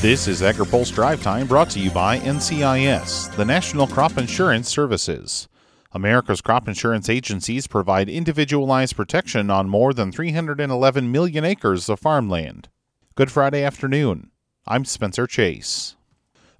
This is AgriPulse Drive Time brought to you by NCIS, the National Crop Insurance Services. America's crop insurance agencies provide individualized protection on more than 311 million acres of farmland. Good Friday afternoon. I'm Spencer Chase.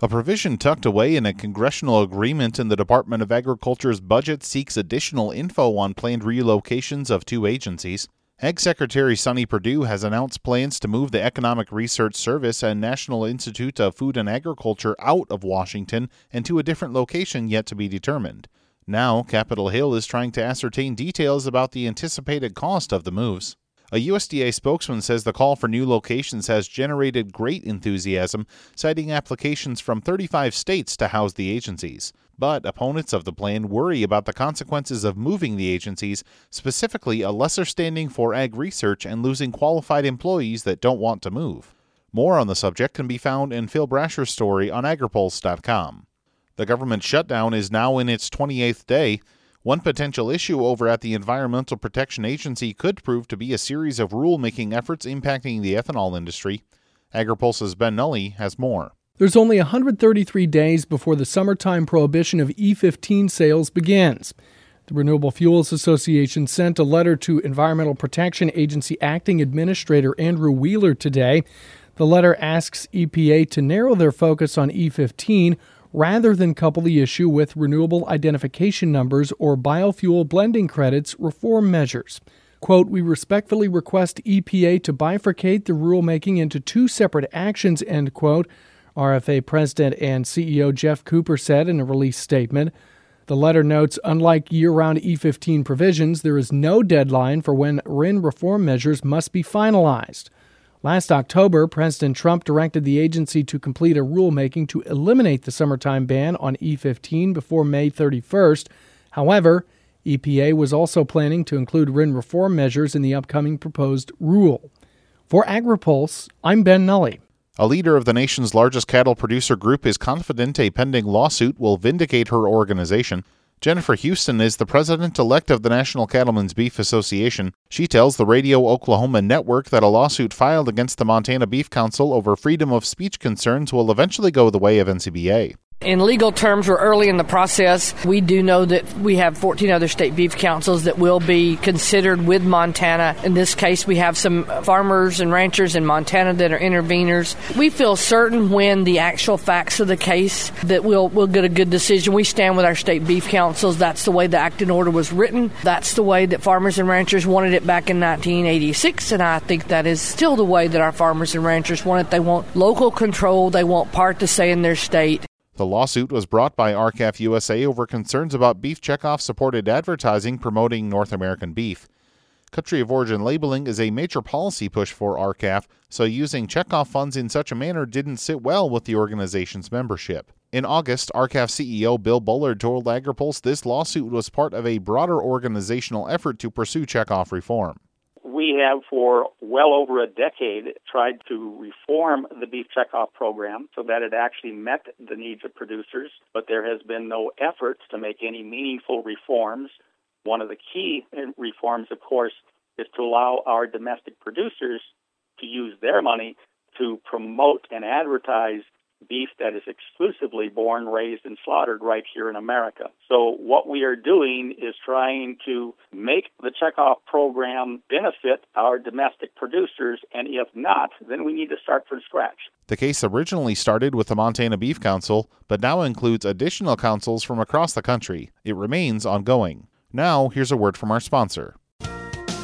A provision tucked away in a congressional agreement in the Department of Agriculture's budget seeks additional info on planned relocations of two agencies. Ag Secretary Sonny Perdue has announced plans to move the Economic Research Service and National Institute of Food and Agriculture out of Washington and to a different location yet to be determined. Now, Capitol Hill is trying to ascertain details about the anticipated cost of the moves. A USDA spokesman says the call for new locations has generated great enthusiasm, citing applications from 35 states to house the agencies. But opponents of the plan worry about the consequences of moving the agencies, specifically a lesser standing for ag research and losing qualified employees that don't want to move. More on the subject can be found in Phil Brasher's story on agripulse.com. The government shutdown is now in its 28th day. One potential issue over at the Environmental Protection Agency could prove to be a series of rulemaking efforts impacting the ethanol industry. AgriPulse's Ben Nuelle has more. There's only 133 days before the summertime prohibition of E15 sales begins. The Renewable Fuels Association sent a letter to Environmental Protection Agency Acting Administrator Andrew Wheeler today. The letter asks EPA to narrow their focus on E15 rather than couple the issue with renewable identification numbers or biofuel blending credits reform measures. Quote, we respectfully request EPA to bifurcate the rulemaking into two separate actions, end quote. RFA President and CEO Jeff Cooper said in a release statement. The letter notes unlike year round E15 provisions, there is no deadline for when RIN reform measures must be finalized. Last October, President Trump directed the agency to complete a rulemaking to eliminate the summertime ban on E15 before May 31st. However, EPA was also planning to include RIN reform measures in the upcoming proposed rule. For AgriPulse, I'm Ben Nuelle. A leader of the nation's largest cattle producer group is confident a pending lawsuit will vindicate her organization. Jennifer Houston is the president elect of the National Cattlemen's Beef Association. She tells the Radio Oklahoma network that a lawsuit filed against the Montana Beef Council over freedom of speech concerns will eventually go the way of NCBA. In legal terms, we're early in the process. We do know that we have 14 other state beef councils that will be considered with Montana. In this case, we have some farmers and ranchers in Montana that are interveners. We feel certain when the actual facts of the case that we'll we'll get a good decision. We stand with our state beef councils. That's the way the acting order was written. That's the way that farmers and ranchers wanted it back in 1986, and I think that is still the way that our farmers and ranchers want it. They want local control. They want part to say in their state. The lawsuit was brought by R-CALF USA over concerns about beef checkoff supported advertising promoting North American beef. Country of origin labeling is a major policy push for R-CALF, so using checkoff funds in such a manner didn't sit well with the organization's membership. In August, R-CALF CEO Bill Bullard told AgriPulse this lawsuit was part of a broader organizational effort to pursue checkoff reform we have for well over a decade tried to reform the beef checkoff program so that it actually met the needs of producers, but there has been no efforts to make any meaningful reforms. One of the key reforms, of course, is to allow our domestic producers to use their money to promote and advertise beef that is exclusively born, raised, and slaughtered right here in America. So, what we are doing is trying to make the checkoff program benefit our domestic producers, and if not, then we need to start from scratch. The case originally started with the Montana Beef Council, but now includes additional councils from across the country. It remains ongoing. Now, here's a word from our sponsor.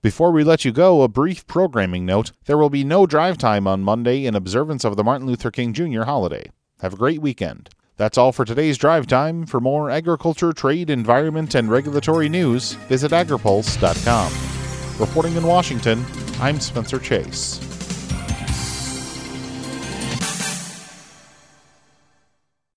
Before we let you go, a brief programming note. There will be no drive time on Monday in observance of the Martin Luther King Jr. holiday. Have a great weekend. That's all for today's drive time. For more agriculture, trade, environment, and regulatory news, visit agripulse.com. Reporting in Washington, I'm Spencer Chase.